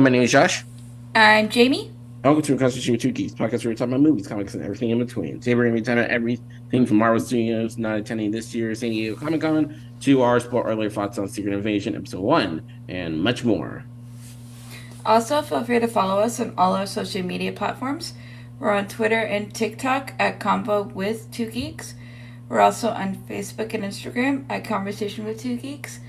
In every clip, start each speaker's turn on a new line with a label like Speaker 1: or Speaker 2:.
Speaker 1: Hello, my name is Josh.
Speaker 2: I'm Jamie.
Speaker 1: Welcome to Conversation with Two Geeks, podcast where we talk about movies, comics, and everything in between. Today we're going to be talking about everything from Marvel Studios not attending this year's San Diego Comic Con to our sport earlier thoughts on Secret Invasion Episode 1 and much more.
Speaker 2: Also, feel free to follow us on all our social media platforms. We're on Twitter and TikTok at Combo with Two Geeks. We're also on Facebook and Instagram at Conversation with Two Geeks.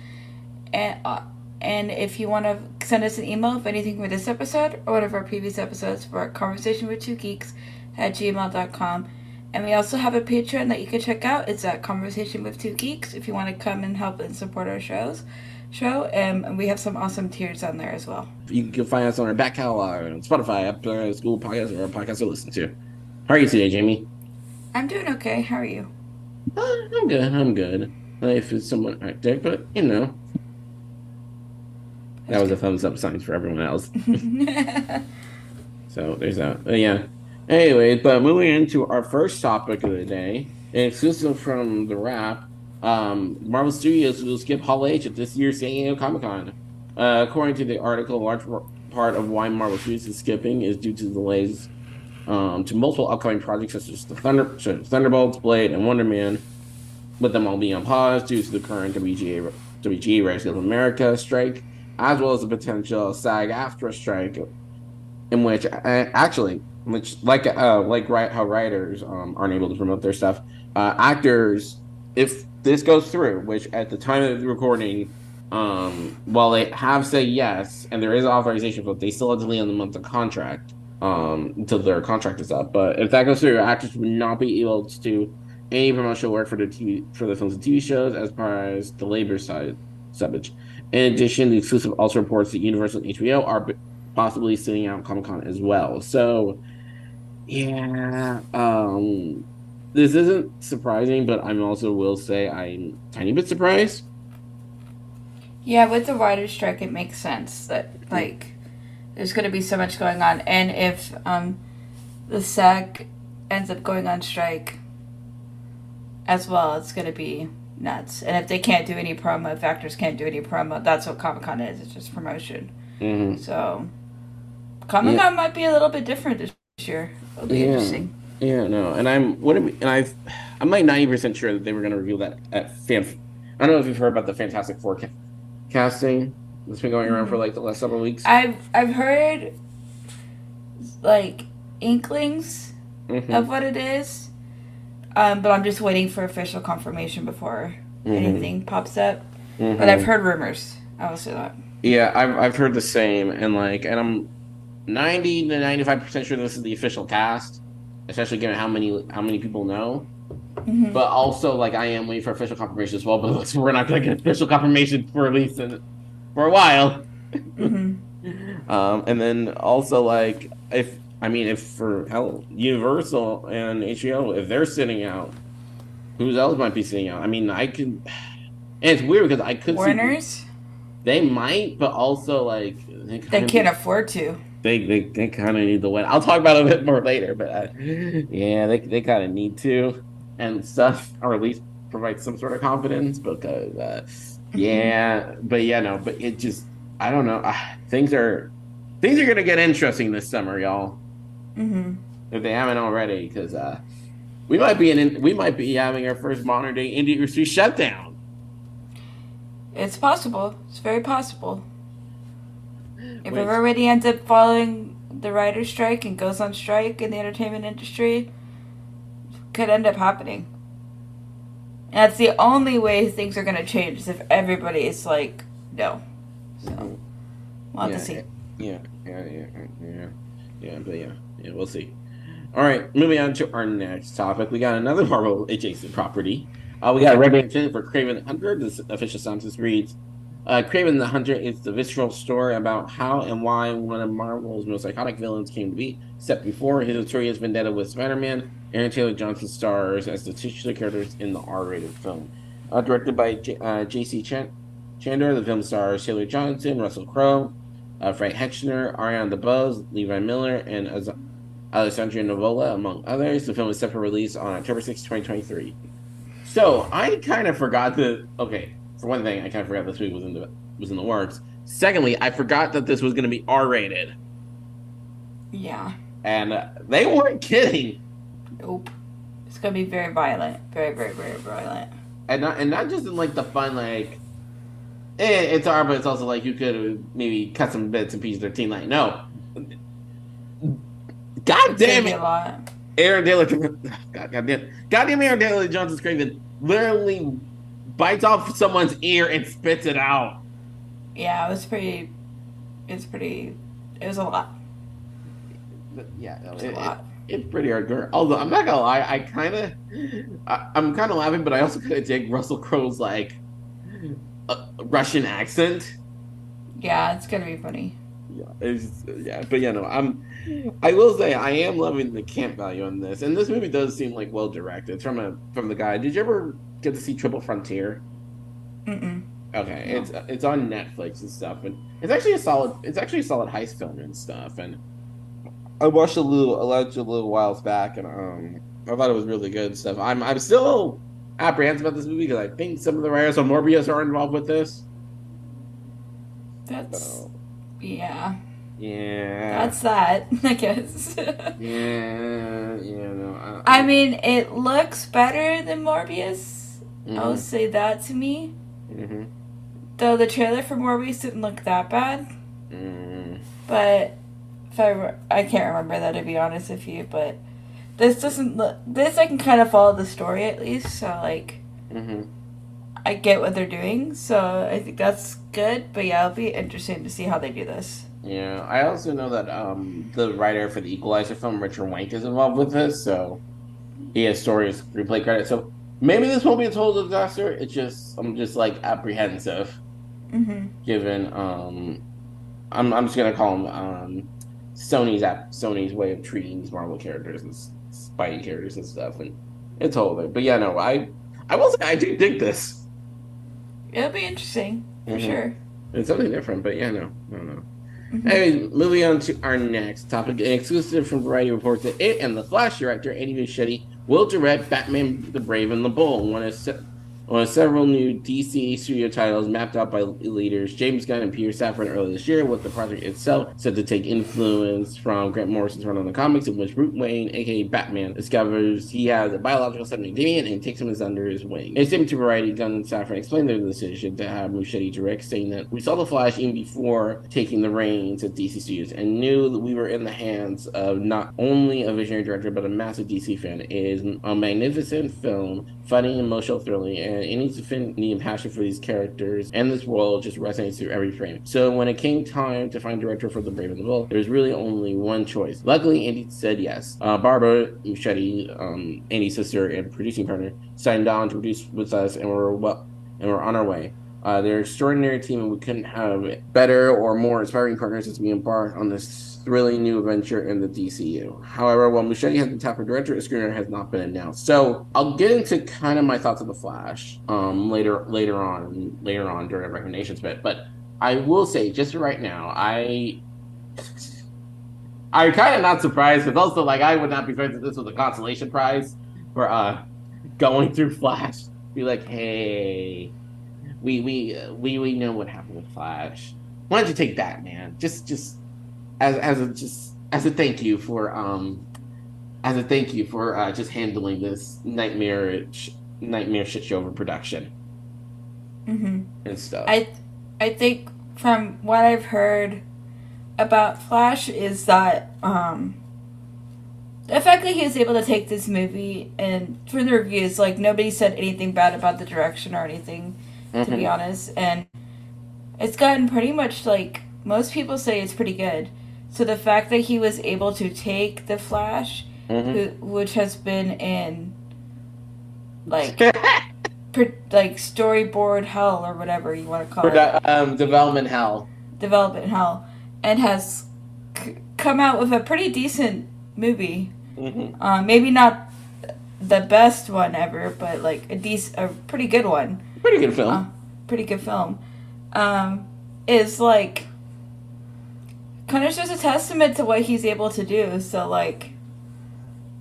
Speaker 2: And uh, and if you want to send us an email of anything for this episode or one of our previous episodes, we're at Conversation with Two Geeks at gmail.com. And we also have a Patreon that you can check out. It's at Conversation with Two Geeks if you want to come and help and support our shows show. Um, and we have some awesome tiers on there as well.
Speaker 1: You can find us on our back catalog on Spotify, Apple, Google Podcasts, or our podcast to listen to. How are you today, Jamie?
Speaker 2: I'm doing okay. How are you?
Speaker 1: Uh, I'm good. I'm good. Life is somewhat hectic, but you know. That was a thumbs up sign for everyone else. so there's that. But yeah. Anyway, but moving into our first topic of the day, exclusive from the wrap, um, Marvel Studios will skip Hall H at this year's San Diego Comic Con. Uh, according to the article, a large part of why Marvel Studios is skipping is due to delays um, to multiple upcoming projects such as the Thunder, sorry, Thunderbolts, Blade, and Wonder Man, with them all being on pause due to the current WGA, WGA Writers Guild of America strike, as well as the potential SAG-AFTRA strike, in which actually, which like uh, like right how writers um, aren't able to promote their stuff, uh, actors if this goes through, which at the time of the recording, um, while they have said yes and there is authorization for it, they still have to leave on the month of contract um, until their contract is up. But if that goes through, actors would not be able to do any promotional work for the TV, for the films and TV shows as far as the labor side subject. In addition, the exclusive also reports that Universal and HBO are possibly sitting out Comic Con as well. So, yeah, um, this isn't surprising, but I'm also will say I'm tiny bit surprised.
Speaker 2: Yeah, with the writer's strike, it makes sense that like there's going to be so much going on, and if um, the SAG ends up going on strike as well, it's going to be nuts. And if they can't do any promo, if actors can't do any promo, that's what Comic Con is. It's just promotion.
Speaker 1: Mm-hmm.
Speaker 2: So Comic Con yeah. might be a little bit different this year. It'll be
Speaker 1: yeah.
Speaker 2: interesting.
Speaker 1: Yeah, no, and I'm what I mean and I, I'm like ninety percent sure that they were going to reveal that at fan. I don't know if you've heard about the Fantastic Four ca- casting that's been going around for like the last several weeks.
Speaker 2: I've I've heard like inklings
Speaker 1: mm-hmm.
Speaker 2: of what it is, um, but I'm just waiting for official confirmation before
Speaker 1: mm-hmm.
Speaker 2: anything pops up.
Speaker 1: Mm-hmm.
Speaker 2: But I've heard rumors. I will say that.
Speaker 1: Yeah, I've I've heard the same, and like, and I'm ninety to ninety five percent sure this is the official cast especially given how many how many people know.
Speaker 2: Mm-hmm.
Speaker 1: But also, like, I am waiting for official confirmation as well. But we're not going to get official confirmation for at least in, for a while.
Speaker 2: Mm-hmm.
Speaker 1: um, and then also, like, if I mean, if for hell, Universal and HBO, if they're sitting out, who else might be sitting out? I mean, I could. And it's weird because I could
Speaker 2: Warner's.
Speaker 1: See, they might, but also like
Speaker 2: they, they can't afford to
Speaker 1: they they, they kind of need the win. I'll talk about it a bit more later, but uh, yeah, they they kind of need to and stuff, or at least provide some sort of confidence because uh, yeah, but yeah, no, but it just I don't know. Uh, things are things are gonna get interesting this summer, y'all.
Speaker 2: Mm-hmm.
Speaker 1: If they haven't already, because uh, we might be in we might be having our first modern day indie industry shutdown.
Speaker 2: It's possible. It's very possible. If everybody ends up following the writer's strike and goes on strike in the entertainment industry, could end up happening. And that's the only way things are going to change is if everybody is like, no. So, we'll have
Speaker 1: yeah,
Speaker 2: to see.
Speaker 1: Yeah, yeah, yeah, yeah, yeah, but yeah, yeah, we'll see. All right, moving on to our next topic. We got another Marvel adjacent property. Uh, we got a Red for Kraven the Hunter. The official synopsis reads uh, Kraven the Hunter is the visceral story about how and why one of Marvel's most iconic villains came to be. Set before his notorious vendetta with Spider-Man, Aaron Taylor Johnson stars as the titular characters in the R-rated film. Uh, directed by J- uh, J.C. Chan- Chandor, the film stars Taylor Johnson, Russell Crowe, uh, Frank Heckscher, Ariana DeBose, Levi Miller, and Az- Alessandra Nivola, among others. The film is set for release on October 6, 2023. So I kind of forgot that. Okay, for one thing, I kind of forgot this movie was in the was in the works. Secondly, I forgot that this was going to be R rated.
Speaker 2: Yeah.
Speaker 1: And uh, they weren't kidding.
Speaker 2: Nope. It's gonna be very violent. Very, very, very violent.
Speaker 1: And not, and not just in like the fun, like, eh, it's R, but it's also like you could maybe cut some bits and pieces 13. Like, no. God damn it. Aaron Taylor, God, God damn, goddamn Aaron Taylor Johnson's Kraven literally bites off someone's ear and spits it out.
Speaker 2: Yeah, it was pretty. It's pretty. It was a lot.
Speaker 1: Yeah, no,
Speaker 2: It was a lot.
Speaker 1: it- it's pretty hardcore. Although I'm not gonna lie, I kind of, I'm kind of laughing, but I also kind of dig Russell Crowe's like uh, Russian accent.
Speaker 2: Yeah, it's gonna be funny.
Speaker 1: Yeah, it's, yeah, but yeah, no, I'm. I will say I am loving the camp value on this, and this movie does seem like well directed. It's from a from the guy. Did you ever get to see Triple Frontier?
Speaker 2: Mm-mm.
Speaker 1: Okay,
Speaker 2: No.
Speaker 1: it's it's on Netflix and stuff, and it's actually a solid. It's actually a solid heist film and stuff. And I watched a little, I watched a little whiles back, and um, I thought it was really good stuff. I'm I'm still apprehensive about this movie because I think some of the writers on Morbius are involved with this.
Speaker 2: That's
Speaker 1: So
Speaker 2: yeah.
Speaker 1: yeah,
Speaker 2: That's that. I guess.
Speaker 1: yeah, yeah. No, I,
Speaker 2: I mean, it looks better than Morbius. I'll
Speaker 1: mhm,
Speaker 2: say that to me.
Speaker 1: mhm,
Speaker 2: Though the trailer for Morbius didn't look that bad,
Speaker 1: mm.
Speaker 2: but if I re- I can't remember that to be honest with you. But this doesn't look. This I can kind of follow the story at least. So like.
Speaker 1: hmm
Speaker 2: I get what they're doing, so I think that's good. But yeah, it'll be interesting to see how they do this.
Speaker 1: Yeah, I also know that um, the writer for the Equalizer film, Richard Wenk, is involved with this, so he has stories replay credit. So maybe this won't be a total disaster. It's just I'm just like apprehensive,
Speaker 2: Mm-hmm.
Speaker 1: given um, I'm I'm just gonna call him um, Sony's app Sony's way of treating these Marvel characters and Spidey characters and stuff, and it's whole thing. But yeah, no, I I will say I do dig this.
Speaker 2: It'll be interesting for
Speaker 1: Mhm.
Speaker 2: sure.
Speaker 1: It's something different, but yeah, no, no, no.
Speaker 2: Mhm.
Speaker 1: Anyway, moving on to our next topic. An exclusive from Variety reports that it and the Flash director, Andy Muschietti, will direct Batman the Brave and the Bold, one of, of several new DC studio titles mapped out by leaders James Gunn and Peter Safran earlier this year, with the project itself said to take influence from Grant Morrison's run on the comics, in which Bruce Wayne, aka Batman, discovers he has a biological son named and takes him as under his wing. In a statement to Variety, Gunn and Safran explained their decision to have Muschietti direct, saying that we saw the Flash even before taking the reins at DC Studios and knew that we were in the hands of not only a visionary director but a massive DC fan. It is a magnificent film, funny, emotional, thrilling, and Andy's affinity and passion for these characters and this world just resonates through every frame. So when it came time to find director for The Brave and the Bold, there was really only one choice. Luckily, Andy said yes. Uh, Barbara Muschietti, um, Andy's sister and producing partner, signed on to produce with us, and we're well, and we're on our way. Uh, they're an extraordinary team, and we couldn't have better or more inspiring partners as we embark on this thrilling new adventure in the DCU. However, while Muschietti has been tapped for director, a screenwriter has not been announced. So I'll get into kind of my thoughts of the Flash um, later later on later on during our recommendations bit. But I will say, just right now, I I'm kind of not surprised because also like I would not be surprised if this was a consolation prize for uh going through Flash. Be like, hey, we we we we know what happened with Flash. Why don't you take that, man? Just just as as a just as a thank you for um as a thank you for uh, just handling this nightmare nightmare shit show over production
Speaker 2: Mm-hmm.
Speaker 1: and stuff.
Speaker 2: I, I think from what I've heard about Flash is that um, the fact that he was able to take this movie and through the reviews, like nobody said anything bad about the direction or anything, to be
Speaker 1: Mhm.
Speaker 2: honest, and it's gotten pretty much like most people say it's pretty good. So the fact that he was able to take the Flash,
Speaker 1: Mhm.
Speaker 2: who, which has been in like per, like storyboard hell or whatever you want to call it,
Speaker 1: um, development hell.
Speaker 2: development hell, and has c- come out with a pretty decent movie.
Speaker 1: Mhm.
Speaker 2: Uh, maybe not the best one ever, but like a decent, a pretty good one.
Speaker 1: Pretty good film.
Speaker 2: Uh, pretty good film. Um, is like kind of just a testament to what he's able to do. So like,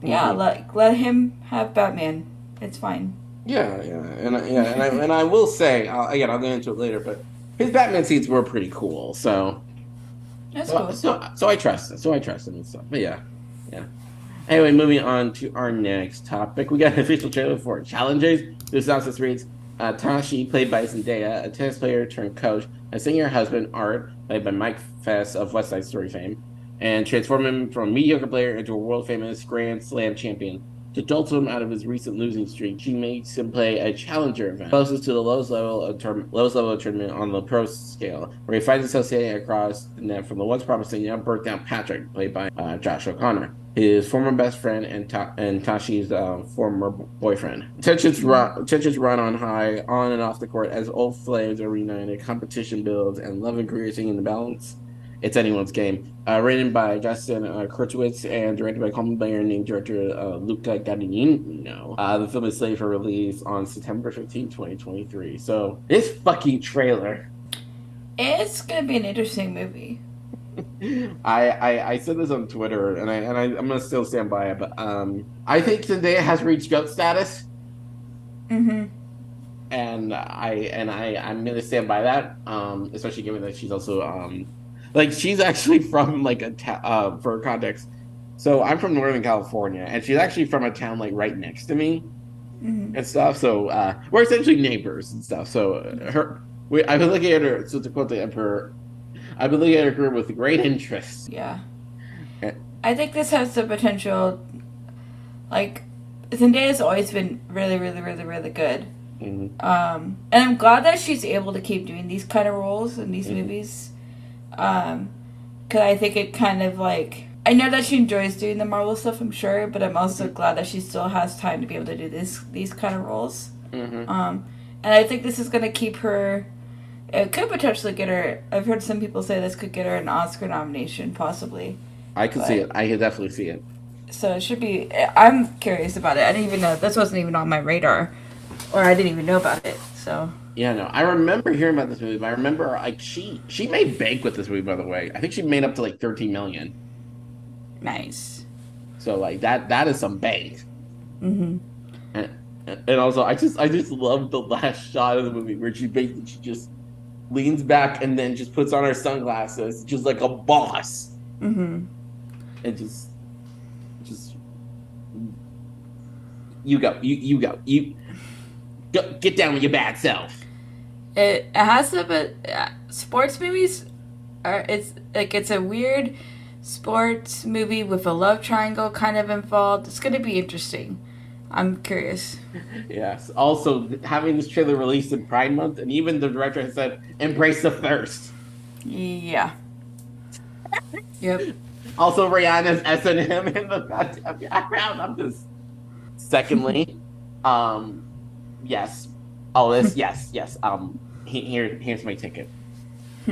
Speaker 2: yeah,
Speaker 1: Mhm.
Speaker 2: let let him have Batman. It's fine.
Speaker 1: Yeah, yeah, and I, yeah, and I, and I will say uh, again, I'll get into it later, but his Batman scenes were pretty cool. So,
Speaker 2: That's
Speaker 1: so,
Speaker 2: cool.
Speaker 1: so, so I trust it. So I trust him and stuff. But yeah, yeah. Anyway, moving on to our next topic, we got an official trailer for Challengers. This synopsis reads: uh, Tashi, played by Zendaya, a tennis player turned coach, and seeing her husband Art, played by Mike Faist of West Side Story fame, and transform him from a mediocre player into a world famous Grand Slam champion. To jolt him out of his recent losing streak, she makes him play a challenger event, closest to the lowest level of tour- lowest level of tournament on the pro scale, where he finds himself sailing across the net from the once promising young birth down Patrick, played by uh, Josh O'Connor, his former best friend and Ta- and Tashi's uh, former boyfriend. Tensions run tensions run on high on and off the court as old flames are reunited, competition builds, and love and career sing in the balance. It's anyone's game. Uh, written by Justin uh, and directed by Call Me by Your Name director uh, Luca Guadagnino. Uh, the film is slated for release on September 15, 2023. So, this fucking trailer.
Speaker 2: It's gonna be an interesting movie.
Speaker 1: I, I I said this on Twitter, and I and I, I'm gonna still stand by it. But um, I think Zendaya has reached goat status,
Speaker 2: Mm-hmm.
Speaker 1: and I and I I'm gonna stand by that. Um, especially given that she's also um, like she's actually from like a ta- uh for context. So I'm from Northern California, and she's actually from a town like right next to me
Speaker 2: Mm-hmm.
Speaker 1: and stuff. So uh, we're essentially neighbors and stuff. So uh, her, we, I've been looking at her. So to quote the emperor, I've been looking at her career with great interest.
Speaker 2: Yeah.
Speaker 1: Eh.
Speaker 2: I think this has the potential. Like, Zendaya's always been really, really, really, really good.
Speaker 1: Mhm.
Speaker 2: Um, and I'm glad that she's able to keep doing these kind of roles in these
Speaker 1: Mhm.
Speaker 2: movies. Um, because I think it kind of like I know that she enjoys doing the Marvel stuff. I'm sure, but I'm also glad that she still has time to be able to do this these kind of roles.
Speaker 1: Mhm.
Speaker 2: Um, and I think this is gonna keep her. It could potentially get her. I've heard some people say this could get her an Oscar nomination, possibly.
Speaker 1: I can see it. I can definitely see it.
Speaker 2: So it should be. I'm curious about it. I didn't even know this wasn't even on my radar, or I didn't even know about it. So
Speaker 1: Yeah, no, I remember hearing about this movie, but I remember like she she made bank with this movie. By the way, I think she made up to like 13 million.
Speaker 2: nice.
Speaker 1: So like that that is some bank.
Speaker 2: Mm-hmm.
Speaker 1: And and also, I just I just love the last shot of the movie where she basically she just leans back and then just puts on her sunglasses, just like a boss,
Speaker 2: Mm-hmm.
Speaker 1: and just just you go, you you go, you go, get down with your bad self.
Speaker 2: It, it has to, but uh, sports movies are. It's like it's a weird sports movie with a love triangle kind of involved. It's gonna be interesting. I'm curious.
Speaker 1: Yes. Also, having this trailer released in Pride Month, and even the director has said, "Embrace the thirst."
Speaker 2: Yeah. Yep.
Speaker 1: Also, Rihanna's S and M in the goddamn background. I'm just. Secondly, um, yes. Oh, this yes, yes. Um, he, here, here's my ticket.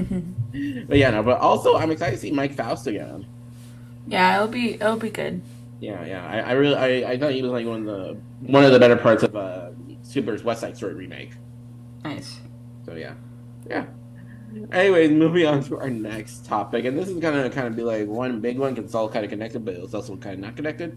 Speaker 1: But yeah, no. But also, I'm excited to see Mike Faist again.
Speaker 2: yeah, it'll be it'll be good.
Speaker 1: Yeah, yeah. I, I really, I, I thought he was like one of the one of the better parts of uh, Super's West Side Story remake.
Speaker 2: Nice.
Speaker 1: So yeah, yeah. Anyways, moving on to our next topic, and this is gonna kind of be like one big one because it's all kind of connected, but it's also kind of not connected.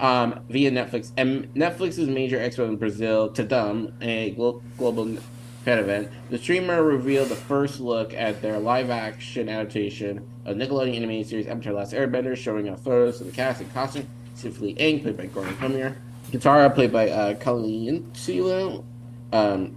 Speaker 1: Um, via Netflix, and Netflix's major expo in Brazil, Tudum, a glo- global fan event, the streamer revealed the first look at their live-action adaptation of Nickelodeon animated series Avatar: Last Airbender, showing off photos of the cast and costume. Tiffany Eng, played by Gordon Cormier, Katara, played by uh, Colleen Silo, um,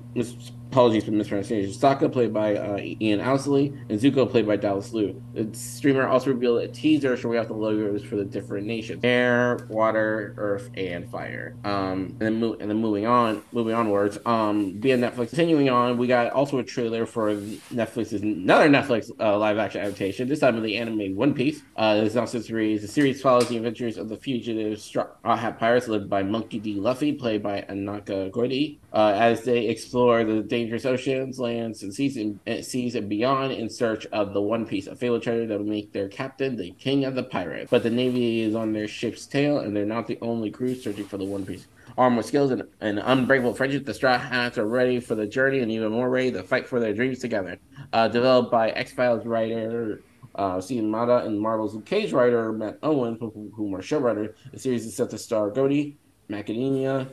Speaker 1: apologies for mispronunciation. Sokka, played by uh, Ian Ousley, and Zuko, played by Dallas Liu. The streamer also revealed a teaser showing off the logos for the different nations: air, water, earth, and fire. Um, and then mo- and then moving on, moving onwards. Um, via Netflix. Continuing on, we got also a trailer for Netflix's another Netflix uh, live action adaptation. This time of the anime One Piece. Uh, this is also series. The series follows the adventures of the fugitive Straw Hat Pirates, led by Monkey D. Luffy, played by Anaka Goiti, uh, as they explore the dangerous oceans, lands, and seas, and, and seas and beyond in search of the One Piece, a fabled treasure that will make their captain the king of the pirates. But the navy is on their ship's tail, and they're not the only crew searching for the One Piece. Armed with skills and an unbreakable friendship, the Straw Hats are ready for the journey and even more ready to fight for their dreams together. Uh, developed by X Files writer uh, Steven Maeda and Marvel's Cage writer Matt Owens, who, whom are showrunner. The series is set to star Goldie, Macadamia,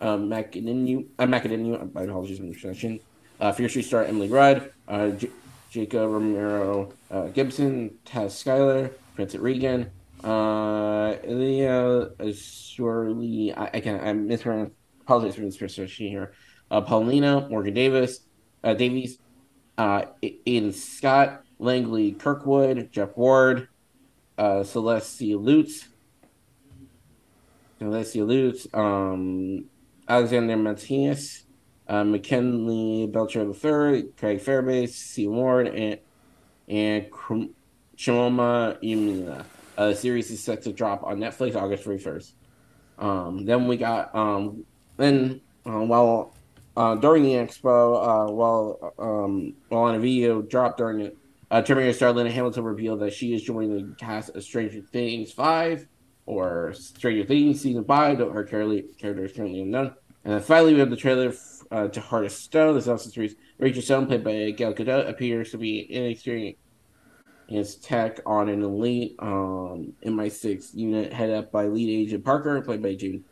Speaker 1: um, Macadamia, uh, Macadamia, my apologies for the uh, Fear Street star Emily Rudd, uh, J- Jacob Romero uh, Gibson, Taz Skyler, Francis Regan, uh, Ilya Shorley. I, I can I mispronounced. Apologize for mispronunciation here. Uh, Paulina Morgan Davis, uh, Davies, uh, Aiden Scott, Langley Kirkwood, Jeff Ward, uh, Celestia Lutz, Celestia Lutz, um, Alexander Martinez, uh, McKinley Belcher III, Craig Fairbase, C. Ward, and and Chimoma Yumina. Uh, the series is set to drop on Netflix August 31st. Um, then we got um, then uh, while uh, during the expo, uh, while um, while on a video dropped during it, uh, Terminator star Linda Hamilton revealed that she is joining the cast of Stranger Things Five or Stranger Things season five. Don't Her character is currently unknown. And then finally, we have the trailer uh, to Heart of Stone. This also series. Rachel Stone, played by Gal Gadot, appears to be inexperienced his tech on an elite um, MI6 unit headed up by lead agent Parker, played by Jamie,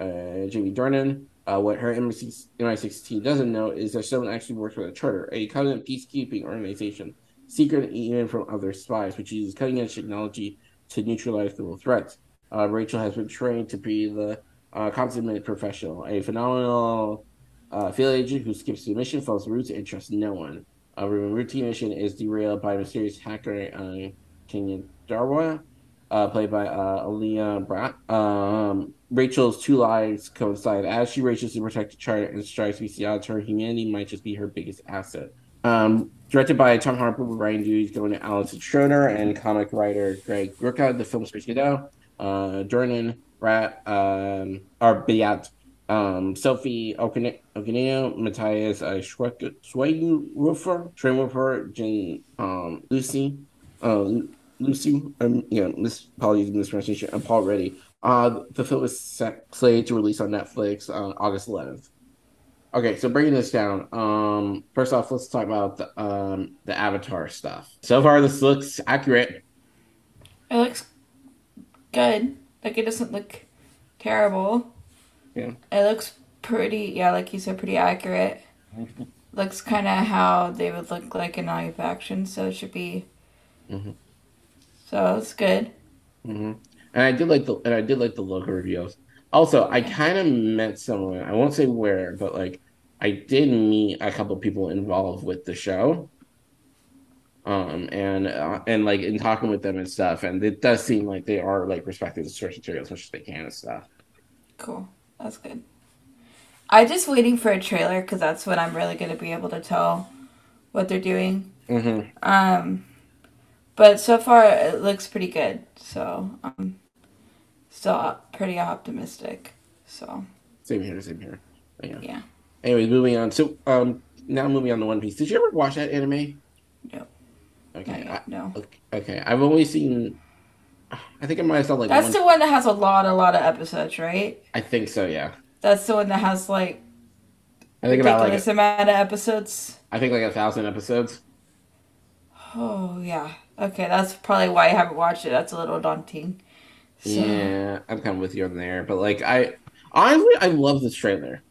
Speaker 1: uh, Jamie Dornan. Uh, what her MI6, MI6 team doesn't know is that Stone actually works for the Charter, a covenant peacekeeping organization, secret even from other spies, which uses cutting edge technology to neutralize global threats. Uh, Rachel has been trained to be the uh, consummate professional, a phenomenal uh, field agent who skips the mission, follows the routes, and trusts no one. A routine mission is derailed by a mysterious hacker, uh, Kenya Darwa, uh, played by uh, Alia Bhatt. Um, Rachel's two lives coincide as she races to protect the charter and strives to be the her humanity might just be her biggest asset. Um, directed by Tom Harper, Ryan Dewey's going to Allison Schroeder and comic writer Greg Rucka. The film is Space Godot, uh, Jordan Rat, um, or Beat um, Sophie Okonedo, Matthias uh, Schweigenrufer, Schweigenrufer, Jane um, Lucy, uh, Lucy, um, yeah, Miss apologies mispronunciation, and Paul Reddy. Uh, the film is slated to release on Netflix on August 11th. Okay, so breaking this down, um, first off, let's talk about the um the Avatar stuff. So far, this looks accurate.
Speaker 2: It looks good. Like it doesn't look terrible.
Speaker 1: Yeah.
Speaker 2: It looks pretty, yeah, like you said, pretty accurate. Mm-hmm. Looks kind of how they would look like in live action, so it should be. Mm-hmm. So it's good.
Speaker 1: Mm-hmm. And I did like the and I did like the logo reviews. Also, I kind of met someone. I won't say where, but like I did meet a couple people involved with the show. Um and uh, and like in talking with them and stuff, and it does seem like they are like respecting the source material as much as they can and stuff.
Speaker 2: Cool. That's good. I'm just waiting for a trailer because that's when I'm really going to be able to tell what they're doing.
Speaker 1: Mm-hmm.
Speaker 2: Um, but so far it looks pretty good. So I'm still pretty optimistic. So
Speaker 1: same here, same here.
Speaker 2: Yeah. yeah.
Speaker 1: Anyways, moving on. So um, now moving on to One Piece. Did you ever watch that anime?
Speaker 2: No.
Speaker 1: Okay.
Speaker 2: I, no.
Speaker 1: Okay. I've only seen I think I might have saw like
Speaker 2: That's one... the one that has a lot, a lot of episodes, right?
Speaker 1: I think so. Yeah.
Speaker 2: That's the one that has like.
Speaker 1: I think about like
Speaker 2: a, amount of episodes.
Speaker 1: I think like a thousand episodes.
Speaker 2: Oh yeah. Okay, that's probably why I haven't watched it. That's a little daunting.
Speaker 1: So. Yeah, I'm kind of with you on there, but like I honestly I love this trailer.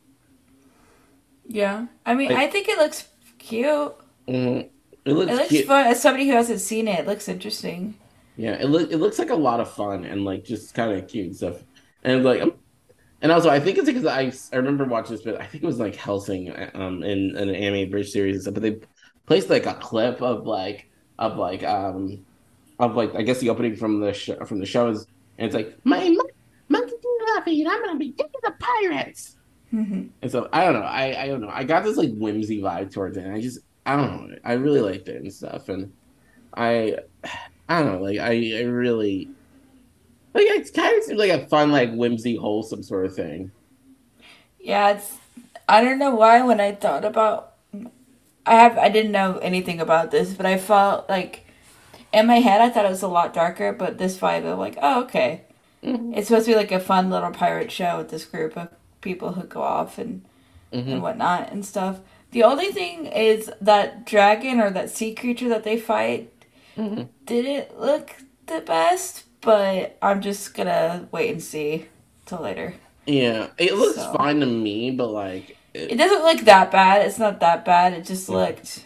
Speaker 2: Yeah, I mean, like, I think it looks cute.
Speaker 1: Mm, it looks.
Speaker 2: It looks
Speaker 1: cute.
Speaker 2: fun. As somebody who hasn't seen it, it looks interesting.
Speaker 1: Yeah, it look it looks like a lot of fun and like just kind of cute and stuff. And like, um, and also I think it's because I I remember watching this, but I think it was like Helsing um in, in an anime bridge series and stuff. But they placed like a clip of like of like um of like I guess the opening from the show from the show is and it's like my monkey laughing and I'm gonna be taking the pirates.
Speaker 2: Mm-hmm.
Speaker 1: And so I don't know. I I don't know. I got this like whimsy vibe towards it. And I just I don't know. I really liked it and stuff. And I I don't know, like I, I really like it kind of seems like a fun, like whimsy, wholesome sort of thing.
Speaker 2: Yeah, it's I don't know why when I thought about I have I didn't know anything about this, but I felt like in my head I thought it was a lot darker, but this vibe of like, oh okay. Mm-hmm. It's supposed to be like a fun little pirate show with this group of people who go off and mm-hmm. and whatnot and stuff. The only thing is that dragon or that sea creature that they fight
Speaker 1: Mm-hmm.
Speaker 2: Didn't look the best, but I'm just gonna wait and see till later.
Speaker 1: Yeah, it looks so. fine to me, but like
Speaker 2: It doesn't look that bad. It's not that bad. It just looked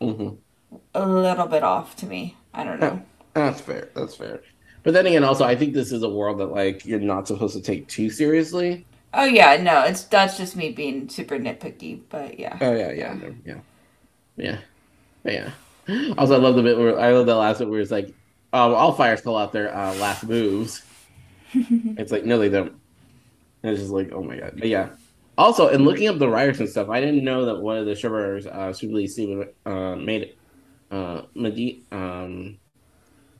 Speaker 1: Mhm.
Speaker 2: a little bit off to me. I don't know.
Speaker 1: That's fair. That's fair. But then again, also, I think this is a world that like you're not supposed to take too seriously.
Speaker 2: Oh yeah, no, it's that's just me being super nitpicky. But yeah,
Speaker 1: Oh yeah, yeah, yeah, yeah, But yeah. Also, I love the bit where I love the last bit where it's like, um, all fires call out their uh, last moves. it's like no, they don't. And it's just like, oh my god. But yeah. Also, in looking up the writers and stuff, I didn't know that one of the showrunners, uh, Subi Steven, uh, made uh, Medi- um,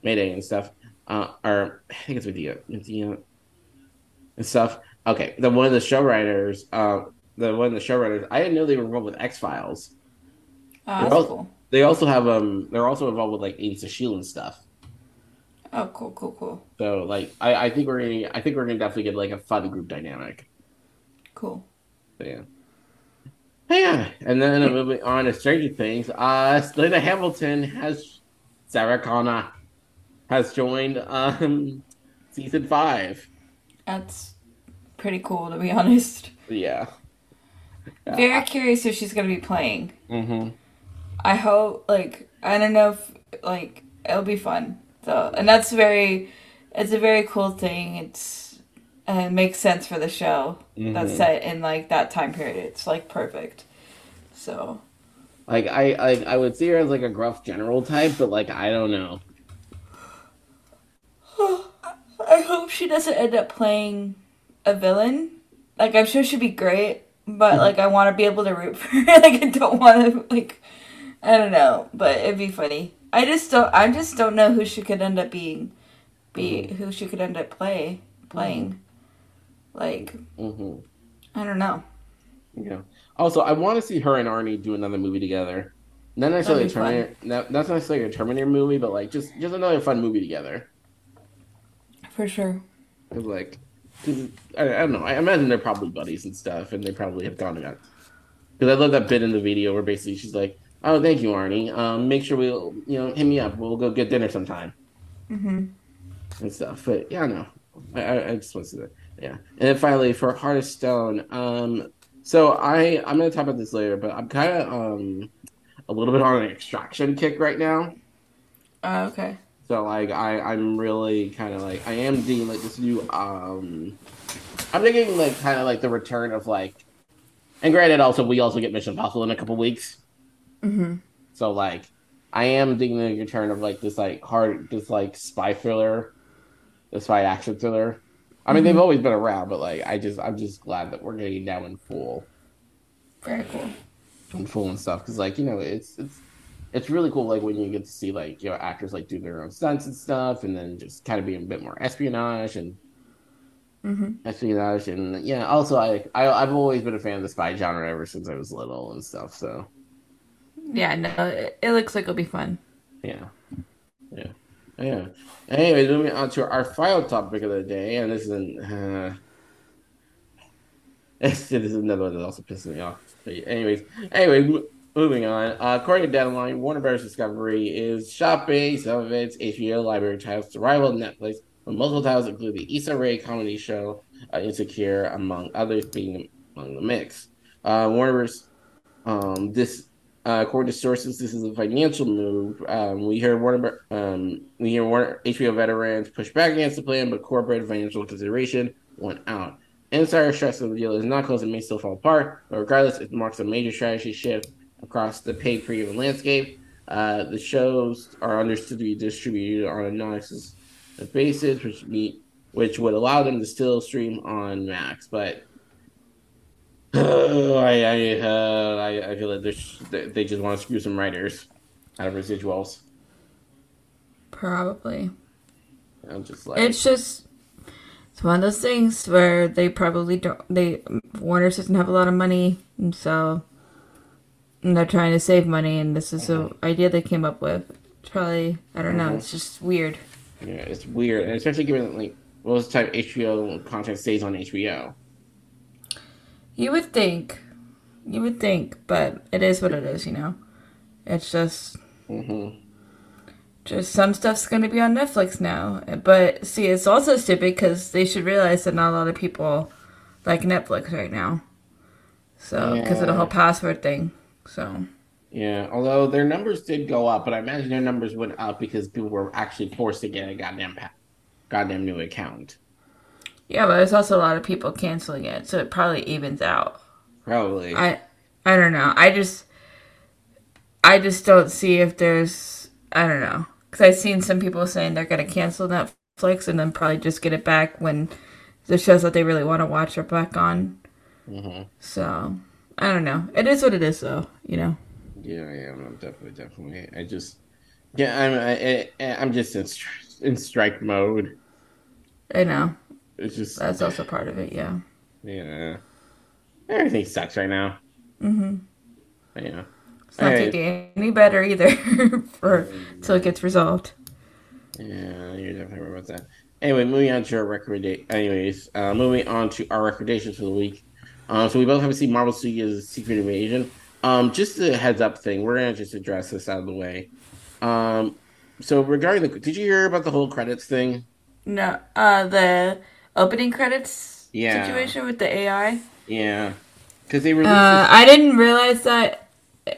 Speaker 1: Mayday and stuff, uh, or I think it's Medea, Medea and stuff. Okay, the one of the showrunners, uh, the one of the showrunners, I didn't know they were involved with X Files.
Speaker 2: oh, that's cool.
Speaker 1: They also have um, they're also involved with like Agents of Shield and stuff.
Speaker 2: Oh, cool, cool, cool,
Speaker 1: So like, I, I think we're gonna, I think we're gonna definitely get like a fun group dynamic.
Speaker 2: cool.
Speaker 1: So, yeah. Yeah, and then moving on to Stranger Things, uh, Linda Hamilton has Sarah Connor has joined um season five.
Speaker 2: That's pretty cool to be honest.
Speaker 1: Yeah.
Speaker 2: Very curious if she's gonna be playing.
Speaker 1: Mm-hmm.
Speaker 2: I hope like I don't know if like it'll be fun. So and that's very it's a very cool thing. It's and it makes sense for the show that's
Speaker 1: Mhm.
Speaker 2: set in like that time period. It's like perfect. So
Speaker 1: Like I, I, I would see her as like a gruff general type, but like I don't know.
Speaker 2: I hope she doesn't end up playing a villain. Like I'm sure she'd be great, but mm-hmm. like I want to be able to root for her. like I don't want to like I don't know, but it'd be funny. I just don't. I just don't know who she could end up being, be mm-hmm. who she could end up play playing. Mm-hmm. Like
Speaker 1: Mm-hmm.
Speaker 2: I don't know.
Speaker 1: Yeah. Also, I want to see her and Arnie do another movie together. Not necessarily a
Speaker 2: That'd be fun.
Speaker 1: Terminator. Not, not necessarily a Terminator movie, but like just just another fun movie together.
Speaker 2: For sure.
Speaker 1: 'Cause, like, I, I don't know. I imagine they're probably buddies and stuff, and they probably have gone together. Because I love that bit in the video where basically she's like, "Oh, thank you, Arnie. Um, make sure we'll, you know, hit me up. We'll go get dinner sometime
Speaker 2: hmm
Speaker 1: and stuff." But yeah, no, I, I, I just want to say that. Yeah, and then finally for Heart of Stone. Um, so I I'm gonna talk about this later, but I'm kind of um a little bit on an extraction kick right now.
Speaker 2: Uh, okay.
Speaker 1: So like I I'm really kind of like I am digging like this new um I'm thinking like kind of like the return of like and granted also we also get Mission Impossible in a couple weeks.
Speaker 2: Hmm
Speaker 1: so like I am digging the return of like this like hard this like spy thriller this spy action thriller. I mean they've always been around but like I just I'm just glad that we're getting now in full.
Speaker 2: Very cool.
Speaker 1: in full and stuff because like you know it's it's it's really cool like when you get to see like you know actors like do their own stunts and stuff and then just kind of being a bit more espionage and
Speaker 2: hmm
Speaker 1: espionage and yeah also I, I i've always been a fan of the spy genre ever since i was little and stuff so
Speaker 2: Yeah. No. It, it looks like it'll be fun.
Speaker 1: yeah yeah yeah anyway moving on to our final topic of the day and this is an uh, this is another one that also pisses me off but anyways anyway moving on uh, according to deadline warner bros discovery is shopping some of its hbo library titles to rival netflix with multiple titles include the Issa Rae comedy show uh, Insecure, among others, being among the mix. Uh, Warner's um, this, uh, according to sources, this is a financial move. Um, we hear Warner, um, we hear Warner HBO veterans push back against the plan, but corporate financial consideration went out. Insider stress that the deal is not close and may still fall apart, but regardless, it marks a major strategy shift across the pay per view landscape. Uh, the shows are understood to be distributed on a non-exclusive basis, which meet which would allow them to still stream on Max. But uh, I I, uh, I I feel like they they just want to screw some writers out of residuals.
Speaker 2: Probably.
Speaker 1: I'm just like
Speaker 2: It's just it's one of those things where they probably don't. They Warner doesn't have a lot of money, and so and they're trying to save money, and this is the idea they came up with. Probably I don't know. It's just weird.
Speaker 1: yeah, it's weird, and especially given like most time HBO content stays on HBO.
Speaker 2: You would think, you would think, but it is what it is. You know, it's just
Speaker 1: hmm
Speaker 2: just some stuff's going to be on Netflix now. But see, it's also stupid because they should realize that not a lot of people like Netflix right now. So because of the whole password thing. So
Speaker 1: Yeah, although their numbers did go up, but I imagine their numbers went up because people were actually forced to get a goddamn pa- goddamn new account.
Speaker 2: yeah, but there's also a lot of people canceling it, so it probably evens out.
Speaker 1: Probably.
Speaker 2: I I don't know. I just I just don't see if there's I don't know because I've seen some people saying they're gonna cancel Netflix and then probably just get it back when the shows that they really want to watch are back on.
Speaker 1: hmm
Speaker 2: So I don't know. It is what it is, though. You know.
Speaker 1: Yeah, I am. I'm definitely, definitely. I just, yeah, I'm, I, I, I'm just in, in strike mode.
Speaker 2: I know.
Speaker 1: It's just,
Speaker 2: That's also part of it. Yeah.
Speaker 1: yeah, everything sucks right now.
Speaker 2: Mm-hmm.
Speaker 1: Yeah.
Speaker 2: It's not getting any better either for till it gets resolved.
Speaker 1: Yeah, you're definitely right about that. Anyway, moving on to our recommendation. Anyways, uh, moving on to our recommendations for the week. Um, so we both haven't seen Marvel Studios' Secret Invasion. Um, just a heads up thing. We're gonna just address this out of the way. Um, so regarding the, did you hear about the whole credits thing?
Speaker 2: No, uh, the opening credits
Speaker 1: Yeah.
Speaker 2: situation with the AI.
Speaker 1: Yeah, because they released.
Speaker 2: Uh,
Speaker 1: this-
Speaker 2: I didn't realize that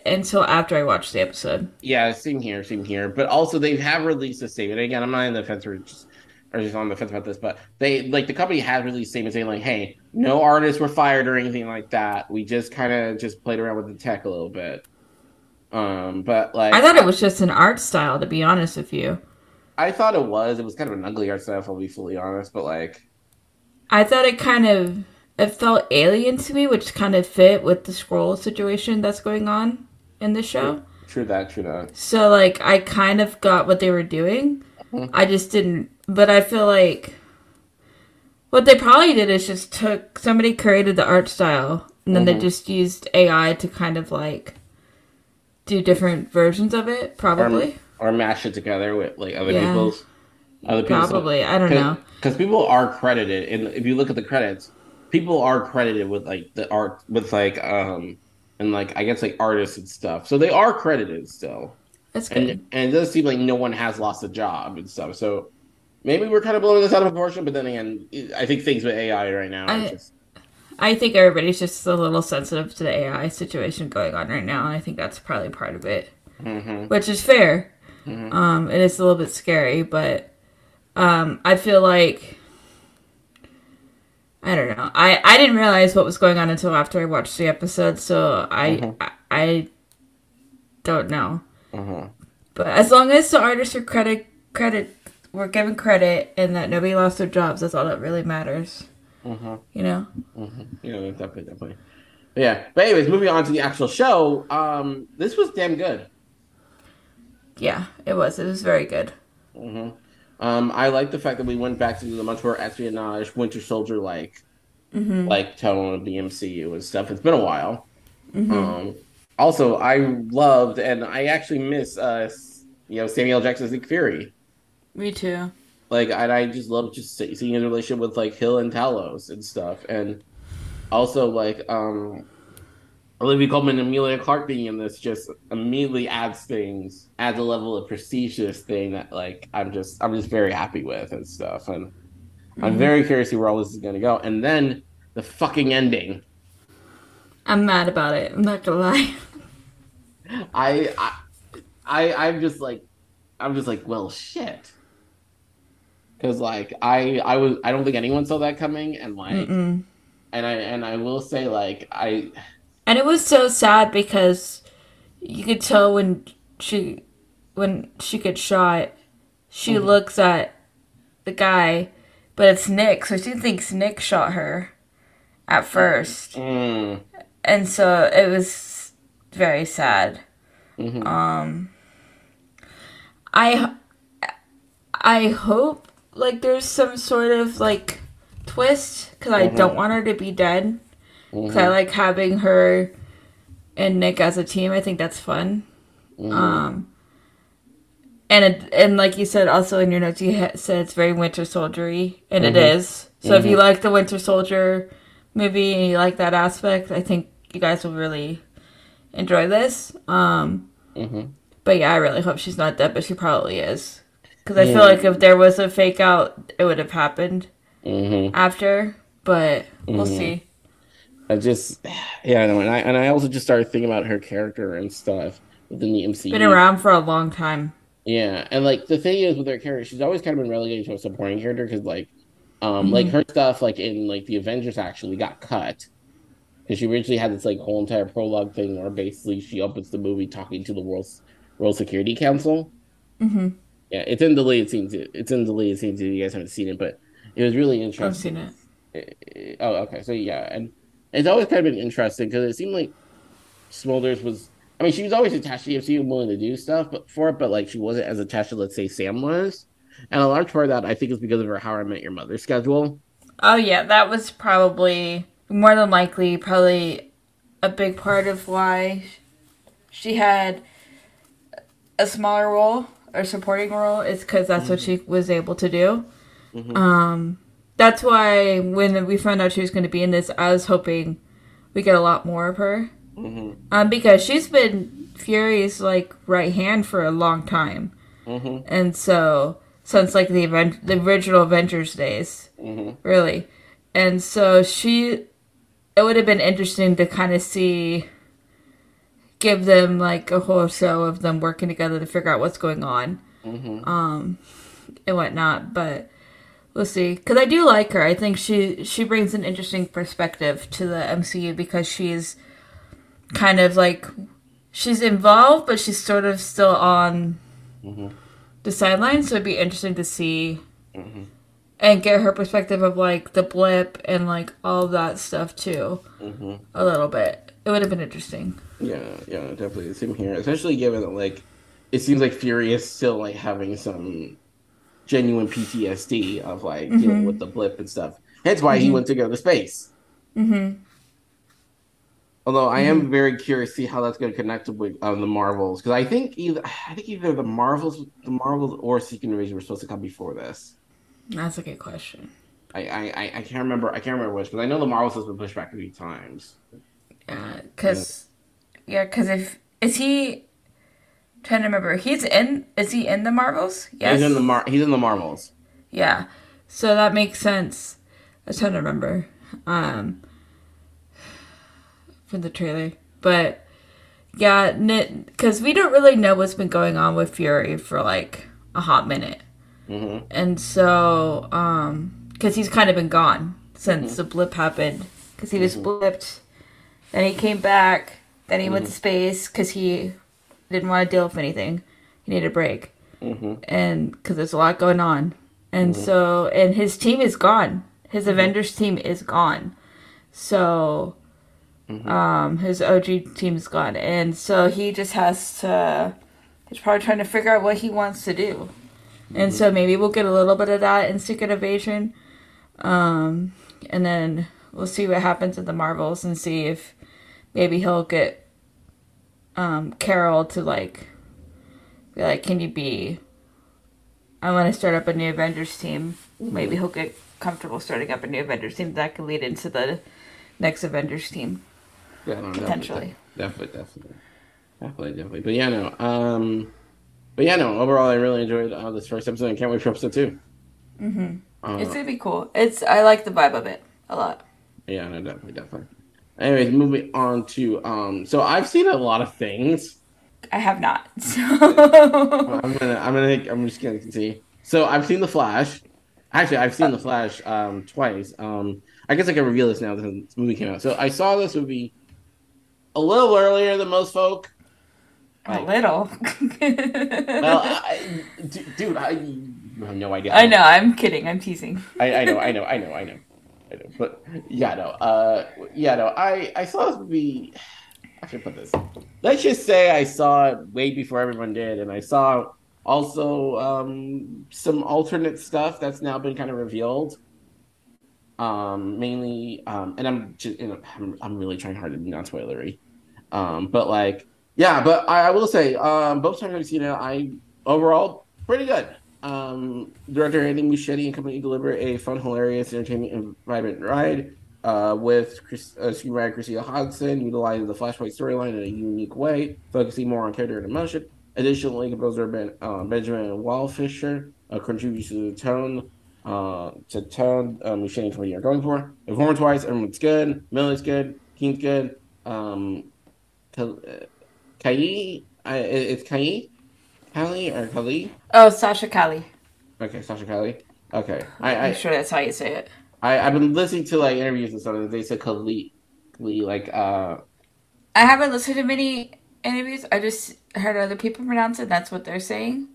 Speaker 2: until after I watched the episode.
Speaker 1: yeah, same here, same here. But also, they have released a statement. Again, I'm not in the fence just or just on the fence about this, but they like the company has released a statement saying like, "Hey, no artists were fired or anything like that. We just kind of just played around with the tech a little bit." Um, but like,
Speaker 2: I thought it was just an art style, to be honest with you.
Speaker 1: I thought it was. It was kind of an ugly art style, if I'll be fully honest. But like,
Speaker 2: I thought it kind of it felt alien to me, which kind of fit with the Skrull situation that's going on in the show.
Speaker 1: true that, true that.
Speaker 2: So like I kind of got what they were doing.
Speaker 1: Mhm.
Speaker 2: I just didn't but I feel like what they probably did is just took somebody created the art style and then they
Speaker 1: Mhm.
Speaker 2: just used AI to kind of like do different versions of it, probably.
Speaker 1: Or mash it together with like other
Speaker 2: Yeah.
Speaker 1: people's, other people's.
Speaker 2: probably. I don't know.
Speaker 1: because people are credited and if you look at the credits people are credited with like the art with like um and like i guess like artists and stuff so they are credited still
Speaker 2: That's good.
Speaker 1: and and it does seem like no one has lost a job and stuff so maybe we're kind of blowing this out of proportion but then again i think things with ai right now
Speaker 2: I-
Speaker 1: just
Speaker 2: I think everybody's just a little sensitive to the AI situation going on right now, and I think that's probably part of it.
Speaker 1: Mhm.
Speaker 2: which is fair.
Speaker 1: Mhm.
Speaker 2: Um, and it's a little bit scary, but um, I feel like I don't know. I I didn't realize what was going on until after I watched the episode, so I
Speaker 1: Mhm.
Speaker 2: I, I don't know.
Speaker 1: uh-huh.
Speaker 2: But as long as the artists are credit credit were given credit and that nobody lost their jobs, that's all that really matters.
Speaker 1: Uh-huh.
Speaker 2: You know.
Speaker 1: Mhm. Yeah, definitely, definitely. But yeah, but anyways, moving on to the actual show. Um, this was damn good.
Speaker 2: Yeah, it was. It was very good.
Speaker 1: Mm-hmm. Um, I like the fact that we went back to the much more espionage, Winter Soldier like,
Speaker 2: Mm-hmm.
Speaker 1: like tone of the MCU and stuff. It's been a while.
Speaker 2: Mm-hmm.
Speaker 1: Um, also, I loved and I actually miss, uh, you know, Samuel L. Jackson's Nick Fury.
Speaker 2: Me too.
Speaker 1: Like, and I just love just seeing his relationship with like Hill and Talos and stuff, and also like um, Olivia Colman and Emilia Clarke being in this just immediately adds things, adds a level of prestige to this thing that like I'm just I'm just very happy with and stuff, and I'm
Speaker 2: Mhm.
Speaker 1: very curious to see where all this is gonna go, and then the fucking ending.
Speaker 2: I'm mad about it. I'm not gonna lie.
Speaker 1: I I, I I'm just like I'm just like well shit. Cause like I I was I don't think anyone saw that coming and like
Speaker 2: Mm-mm.
Speaker 1: and I and I will say like I
Speaker 2: And it was so sad because you could tell when she when she gets shot, she
Speaker 1: Mhm.
Speaker 2: looks at the guy, but it's Nick, so she thinks Nick shot her at first.
Speaker 1: mm,
Speaker 2: And so it was very sad.
Speaker 1: mhm.
Speaker 2: Um I I hope like there's some sort of like twist cuz I
Speaker 1: Mhm.
Speaker 2: don't want her to be dead. Cause
Speaker 1: mhm,
Speaker 2: I like having her and Nick as a team. I think that's fun.
Speaker 1: mhm.
Speaker 2: Um, and it, and like you said, also in your notes, you ha- said it's very Winter Soldiery, and it
Speaker 1: Mhm.
Speaker 2: is. So if you like the Winter Soldier movie and you like that aspect, I think you guys will really enjoy this. Um, but yeah, I really hope she's not dead, but she probably is. Because I
Speaker 1: Yeah.
Speaker 2: feel like if there was a fake out, it would have happened
Speaker 1: Mhm.
Speaker 2: after. But we'll
Speaker 1: Mhm.
Speaker 2: see.
Speaker 1: I just yeah, and I and I also just started thinking about her character and stuff within the MCU.
Speaker 2: Been around for a long time.
Speaker 1: Yeah, and like the thing is with her character, she's always kind of been relegated to a supporting character because like, um, mm-hmm. like her stuff like in like the Avengers actually got cut because she originally had this like whole entire prologue thing where basically she opens the movie talking to the World World Security Council.
Speaker 2: Mm-hmm.
Speaker 1: Yeah, it's in deleted scenes. It's in deleted scenes. You guys haven't seen it, but it was really interesting.
Speaker 2: I've
Speaker 1: seen it. Eh, eh, oh, okay. So yeah, and it's always kind of been interesting because it seemed like Smulders was. I mean, she was always attached to the MCU and willing to do stuff, but for it, but like she wasn't as attached to, let's say, Sam was. And a large part of that, I think, is because of her How I Met Your Mother schedule.
Speaker 2: Oh yeah, that was probably more than likely probably a big part of why she had a smaller role or supporting role. Is because that's mm-hmm. what she was able to do. Mm-hmm. Um, that's why when we found out she was going to be in this, I was hoping we get a lot more of her.
Speaker 1: Mm-hmm.
Speaker 2: Um, because she's been Fury's like right hand for a long time,
Speaker 1: mm-hmm.
Speaker 2: and so since like the event, the original Avengers days,
Speaker 1: mm-hmm.
Speaker 2: really, and so she, it would have been interesting to kind of see, give them like a whole show of them working together to figure out what's going on,
Speaker 1: mm-hmm.
Speaker 2: um, and whatnot, but we'll see. Because I do like her. I think she she brings an interesting perspective to the MCU because she's kind of like she's involved, but she's sort of still on
Speaker 1: mm-hmm.
Speaker 2: the sidelines. So it'd be interesting to see
Speaker 1: mm-hmm.
Speaker 2: and get her perspective of like the blip and like all that stuff too.
Speaker 1: Mm-hmm.
Speaker 2: A little bit. It would have been interesting.
Speaker 1: Yeah, yeah, definitely. Same here. Especially given that like it seems like Fury is still like having some genuine PTSD of like mm-hmm. dealing with the blip and stuff. Hence why mm-hmm. he went to go to space.
Speaker 2: Mm-hmm.
Speaker 1: Although I am mm-hmm. very curious to see how that's going to connect with um, the Marvels because I think either I think either the Marvels, the Marvels or Secret Invasion were supposed to come before this.
Speaker 2: That's a good question.
Speaker 1: I I, I can't remember I can't remember which, but I know the Marvels has been pushed back a few times.
Speaker 2: Because yeah, because yeah, if is he trying to remember. He's in. Is he in the Marvels?
Speaker 1: Yes. He's in the Mar. He's in the Marvels.
Speaker 2: Yeah, so that makes sense. I'm trying to remember. Um, from the trailer, but yeah, because we don't really know what's been going on with Fury for like a hot minute,
Speaker 1: mm-hmm.
Speaker 2: and so um, because he's kind of been gone since mm-hmm. the blip happened, because he was mm-hmm. blipped, then he came back, then he went to mm-hmm. space because he didn't want to deal with anything. He needed a break,
Speaker 1: mm-hmm.
Speaker 2: and because there's a lot going on, and mm-hmm. so and his team is gone. His. Avengers team is gone, so um, his OG team is gone, and so he just has to. He's probably trying to figure out what he wants to do, and so maybe we'll get a little bit of that in Secret Invasion, um, and then we'll see what happens in the Marvels and see if maybe he'll get um, Carol to like be like, can you be? I want to start up a new Avengers team. Maybe he'll get comfortable starting up a new Avengers team that could lead into the next Avengers team.
Speaker 1: Yeah, no,
Speaker 2: potentially.
Speaker 1: Definitely, definitely, definitely, definitely. But yeah, no. Um, but yeah, no. Overall, I really enjoyed uh, this first episode. and can't wait for episode 2
Speaker 2: Mm-hmm. Uh, it's gonna be cool. It's I like the vibe of it a lot.
Speaker 1: Yeah, no, definitely, definitely. Anyways, moving on to um. So I've seen a lot of things.
Speaker 2: I have not. So.
Speaker 1: I'm gonna. I'm gonna. I'm just gonna see. So I've seen the Flash. Actually, I've seen the Flash um twice. Um, I guess I can reveal this now that this movie came out. So I saw this movie a little earlier than most folk.
Speaker 2: A little.
Speaker 1: well, I, dude, I you have no idea.
Speaker 2: I know. I'm kidding. I'm teasing.
Speaker 1: I, I know. I know. I know. I know. I know, but yeah, no, uh, yeah, no. I I saw this movie. I should put this. Let's just say I saw it way before everyone did, and I saw also um, some alternate stuff that's now been kind of revealed. Um, mainly, um, and I'm just, you know, I'm, I'm really trying hard to be non spoilery. Um, but like, yeah, but I, I will say, um, both times I've seen it, I overall pretty good. Um, director Andy Muschietti and company deliver a fun, hilarious, entertaining, and vibrant ride uh, with Chris, uh, screenwriter Christina Hodson, utilizing the Flashpoint storyline in a unique way, focusing more on character and emotion. Additionally, composer ben, uh, Benjamin Wallfisher uh, contributes to the tone Uh, to tone um, Shane what you're going for. Performance wise, everyone's good. Millie's good. Keen's good. Um, Kai, uh, it's Kai, Kali or Kali?
Speaker 2: Oh, Sasha Calle.
Speaker 1: Okay, Sasha Calle. Okay,
Speaker 2: I, I'm sure that's how you say it.
Speaker 1: I I've been listening to like interviews and stuff. And they said Kali, like uh.
Speaker 2: I haven't listened to many interviews. I just heard other people pronounce it. That's what they're saying.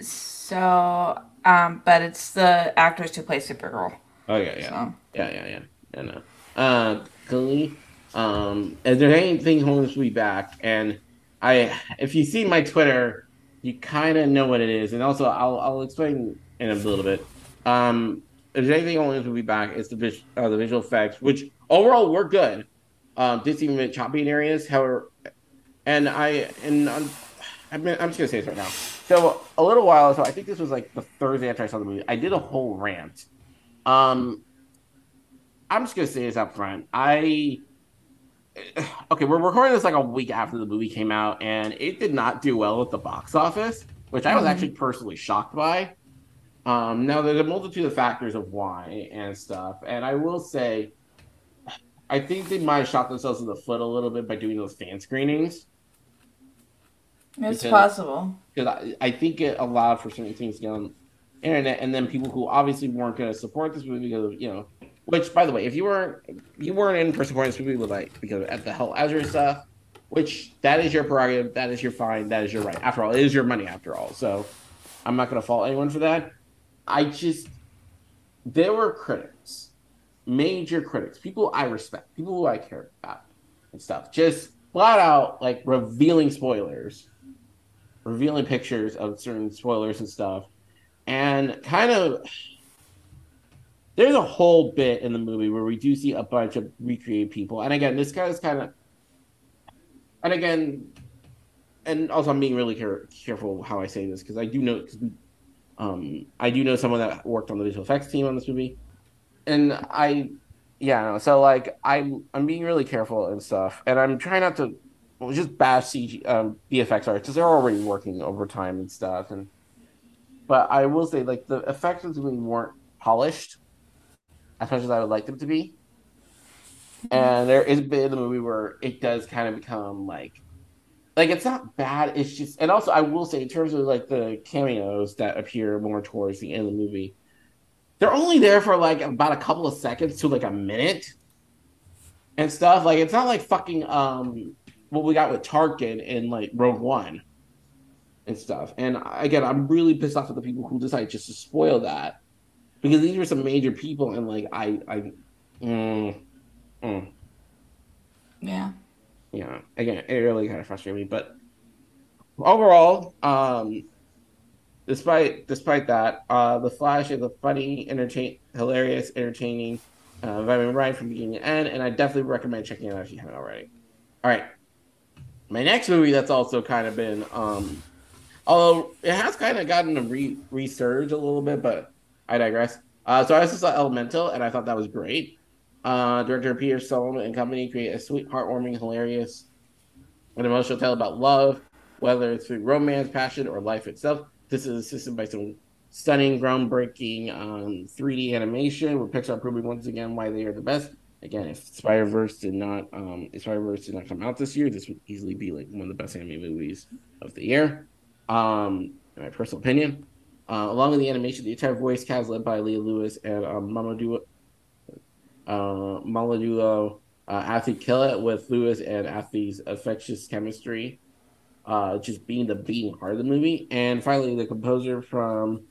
Speaker 2: So, um, but it's the actress who plays Supergirl.
Speaker 1: Oh yeah, yeah, so. yeah, yeah, yeah. Yeah, no. Uh, Calle. Um, is there anything holding be back? And I, if you see my Twitter, you kind of know what it is. And also, I'll I'll explain in a little bit. Um, if there's anything Holmes will be back, it's the uh, the visual effects, which overall were good. Um, a bit choppy in areas, however, and I and I'm, I'm, I'm just gonna say this right now. So a little while ago, I think this was like the Thursday after I saw the movie. I did a whole rant. Um, I'm just gonna say this up front. I okay, we're recording this like a week after the movie came out, and it did not do well at the box office, which I was mm-hmm. actually personally shocked by. Um, now there's a multitude of factors of why and stuff, and I will say, I think they might have shot themselves in the foot a little bit by doing those fan screenings.
Speaker 2: It's because, possible
Speaker 1: because I, I think it allowed for certain things to get on internet, and then people who obviously weren't going to support this movie because of, you know which, by the way, if you weren't you weren't in for supporting this movie like because at the Hell Ezra stuff, which that is your prerogative, that is your fine, that is your right. After all, it is your money. After all, so I'm not going to fault anyone for that. I just there were critics, major critics, people I respect, people who I care about and stuff, just flat out like revealing spoilers, revealing pictures of certain spoilers and stuff, and kind of there's a whole bit in the movie where we do see a bunch of recreated people, and again, this guy is kind of, and again, and also I'm being really care- careful how I say this because I do know, cause, um, I do know someone that worked on the visual effects team on this movie, and I, yeah, no, so like I'm I'm being really careful and stuff, and I'm trying not to well, just bash CG um, VFX artists because they're already working overtime and stuff, and but I will say like the effects of the movie weren't polished as much as I would like them to be. And there is a bit of the movie where it does kind of become like, like it's not bad. It's just, and also I will say in terms of like the cameos that appear more towards the end of the movie, they're only there for like about a couple of seconds to like a minute, and stuff. Like it's not like fucking um what we got with Tarkin in like Rogue One and stuff. And again, I'm really pissed off at the people who decide just to spoil that because these were some major people, and like I, I, mm,
Speaker 2: mm. yeah,
Speaker 1: yeah. Again, it really kind of frustrated me, but overall, um, despite despite that, uh, the Flash is a funny, entertain, hilarious, entertaining, uh, right from beginning to end, and I definitely recommend checking it out if you haven't already. All right, my next movie that's also kind of been, um, although it has kind of gotten a re- resurge a little bit, but I digress. Uh, so I also saw Elemental, and I thought that was great. Uh, director Peter Solomon and company create a sweet, heartwarming, hilarious, and emotional tale about love, whether it's through romance, passion, or life itself. This is assisted by some stunning, groundbreaking um, 3D animation, with Pixar proving once again why they are the best. Again, if Spider Verse did not, um, if Spider Verse did not come out this year, this would easily be like one of the best anime movies of the year. Um, in my personal opinion. Uh, along with the animation, the entire voice cast led by Leah Lewis and um, Mamoudou, uh, Maladulo uh, Athlete kill it with Lewis and Athlete's infectious chemistry, uh, just being the beating heart of the movie. And finally, the composer from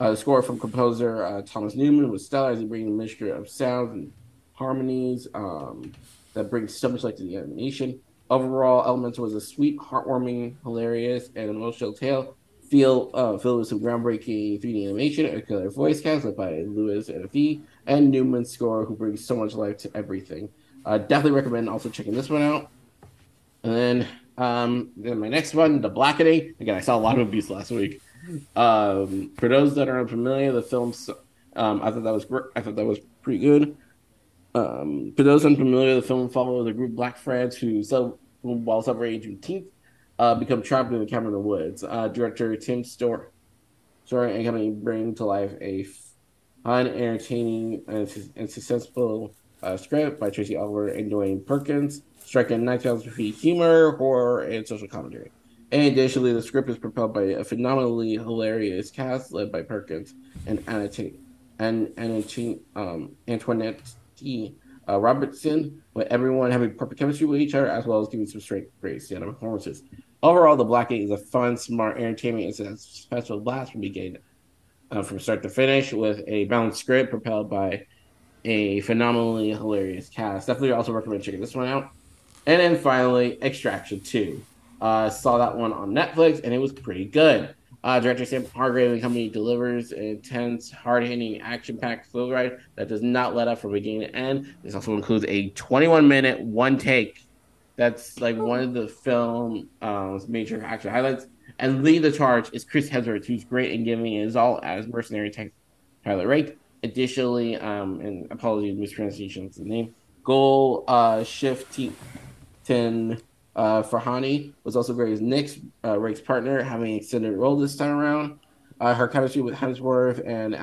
Speaker 1: uh, the score from composer uh, Thomas Newman was stellar as he brings a mixture of sounds and harmonies um, that brings so much life to the animation. Overall, Elements was a sweet, heartwarming, hilarious, and emotional tale feel uh, filled with some groundbreaking 3D animation, a killer voice cast led by Lewis and Fee, and Newman's score, who brings so much life to everything. Uh, definitely recommend also checking this one out. And then, um, then my next one, The Blackening. Again, I saw a lot of movies last week. Um, for those that are unfamiliar, the film's um, I thought that was I thought that was pretty good. Um, for those unfamiliar, the film follows a group of black friends who, so, while celebrating Juneteenth, uh, become trapped in the cabin in the woods. Uh, director Tim Store, Store and company bring to life a fun, entertaining and, and successful uh, script by Tracy Oliver and Dewayne Perkins, striking 9000 feet humor, horror, and social commentary. And additionally, the script is propelled by a phenomenally hilarious cast led by Perkins and Anna T- and T- um, Antoinette T. Uh, Robertson, with everyone having perfect chemistry with each other, as well as giving some straight grace to the performances. Overall, The Black Gate is a fun, smart, entertainment, it's a special blast from beginning uh, from start to finish with a balanced script propelled by a phenomenally hilarious cast. Definitely also recommend checking this one out. And then finally, Extraction 2. Uh, saw that one on Netflix and it was pretty good. Uh, director Sam Hargrave and company delivers an intense, hard-hitting, action-packed thrill ride that does not let up from beginning to end. This also includes a 21-minute one take. That's like one of the film's um, major action highlights. And lead the charge is Chris Hemsworth, who's great in giving his all as mercenary Tyler Rake. Additionally, um, and apologies mispronunciation of the name, Goal uh, Shifting uh, Farhani was also great as Nick's uh, Rake's partner, having an extended role this time around. Uh, her chemistry with Hemsworth and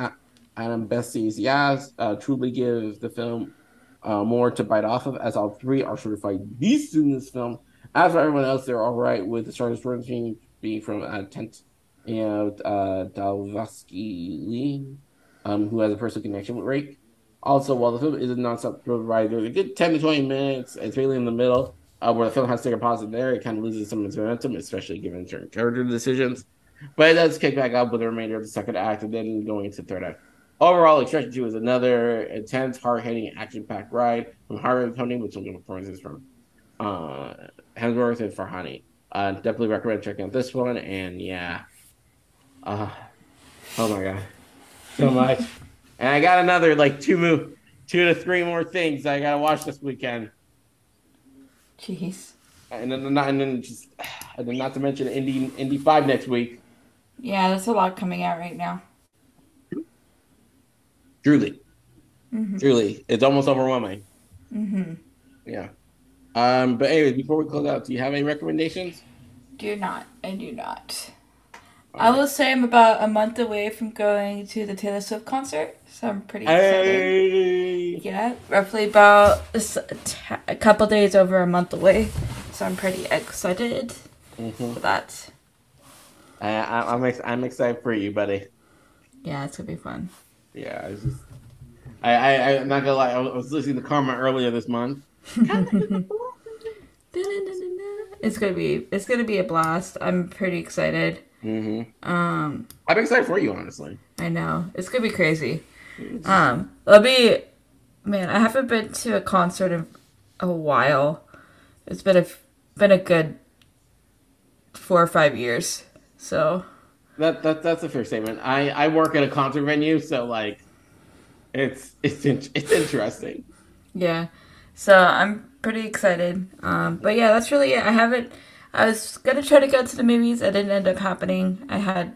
Speaker 1: Adam Bessa's Yaz uh, truly gives the film uh, more to bite off of, as all three are certified beasts in this film. As for everyone else, they're all right with the starting team being from uh, Tent and uh, Dalvasky Lee, um, who has a personal connection with Rake. Also, while the film is a non-stop ride, there's a good 10 to 20 minutes. It's really in the middle uh, where the film has to take a pause there. It kind of loses some of its momentum, especially given certain character decisions. But it does kick back up with the remainder of the second act and then going into the third act. Overall, Extraction 2 is another intense, hard hitting, action packed ride from Harvey Tony with some good performances from uh, Hemsworth and Farhani. Uh, definitely recommend checking out this one. And yeah, uh, oh my god, so much. and I got another like two move, two to three more things I gotta watch this weekend.
Speaker 2: Jeez.
Speaker 1: And then not, and then just, and then not to mention Indy Indy Five next week.
Speaker 2: Yeah, there's a lot coming out right now.
Speaker 1: Truly, mm-hmm. truly, it's almost overwhelming.
Speaker 2: Mm-hmm.
Speaker 1: Yeah. Um, but anyways, before we close out, do you have any recommendations?
Speaker 2: Do not. I do not. I will say I'm about a month away from going to the Taylor Swift concert, so I'm pretty excited. Hey. Yeah, roughly about a couple days over a month away, so I'm pretty excited mm-hmm. for that.
Speaker 1: I, I'm ex- I'm excited for you, buddy.
Speaker 2: Yeah, it's gonna be fun.
Speaker 1: Yeah, it's just I I I'm not gonna lie. I was listening to Karma earlier this month.
Speaker 2: it's gonna be it's gonna be a blast. I'm pretty excited.
Speaker 1: Mm-hmm.
Speaker 2: Um,
Speaker 1: I'm excited for you, honestly.
Speaker 2: I know it's gonna be crazy. Um, it'll be, man. I haven't been to a concert in a while. It's been a been a good four or five years. So
Speaker 1: that that that's a fair statement. I I work at a concert venue, so like, it's it's it's interesting.
Speaker 2: Yeah, so I'm pretty excited. Um, but yeah, that's really it. I haven't. I was gonna try to go to the movies. It didn't end up happening. I had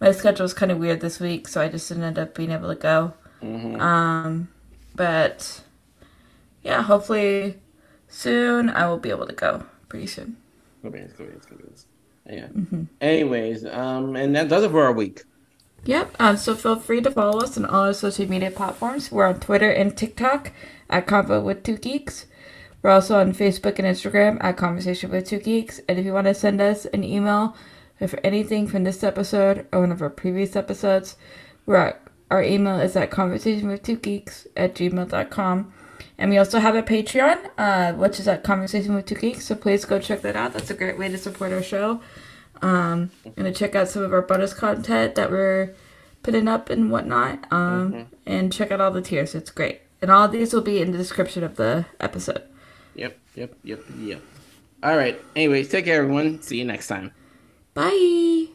Speaker 2: my schedule was kind of weird this week, so I just didn't end up being able to go.
Speaker 1: Mm-hmm.
Speaker 2: Um, but yeah, hopefully soon I will be able to go. Pretty soon.
Speaker 1: Yeah. Mm-hmm. Anyways, um, and that does it for our week.
Speaker 2: Yep. Um, so feel free to follow us on all our social media platforms. We're on Twitter and TikTok at Convo with Two Geeks. We're also on Facebook and Instagram at Conversation with Two Geeks. And if you want to send us an email for anything from this episode or one of our previous episodes, we're at, our email is at conversation with two geeks at gmail.com. And we also have a Patreon, uh, which is at Conversation with Two Geeks. So please go check that out. That's a great way to support our show. Um, and to check out some of our bonus content that we're putting up and whatnot. Um, mm-hmm. And check out all the tiers. It's great. And all of these will be in the description of the episode.
Speaker 1: Yep, yep, yep, yep. All right. Anyways, take care, everyone. See you next time.
Speaker 2: Bye.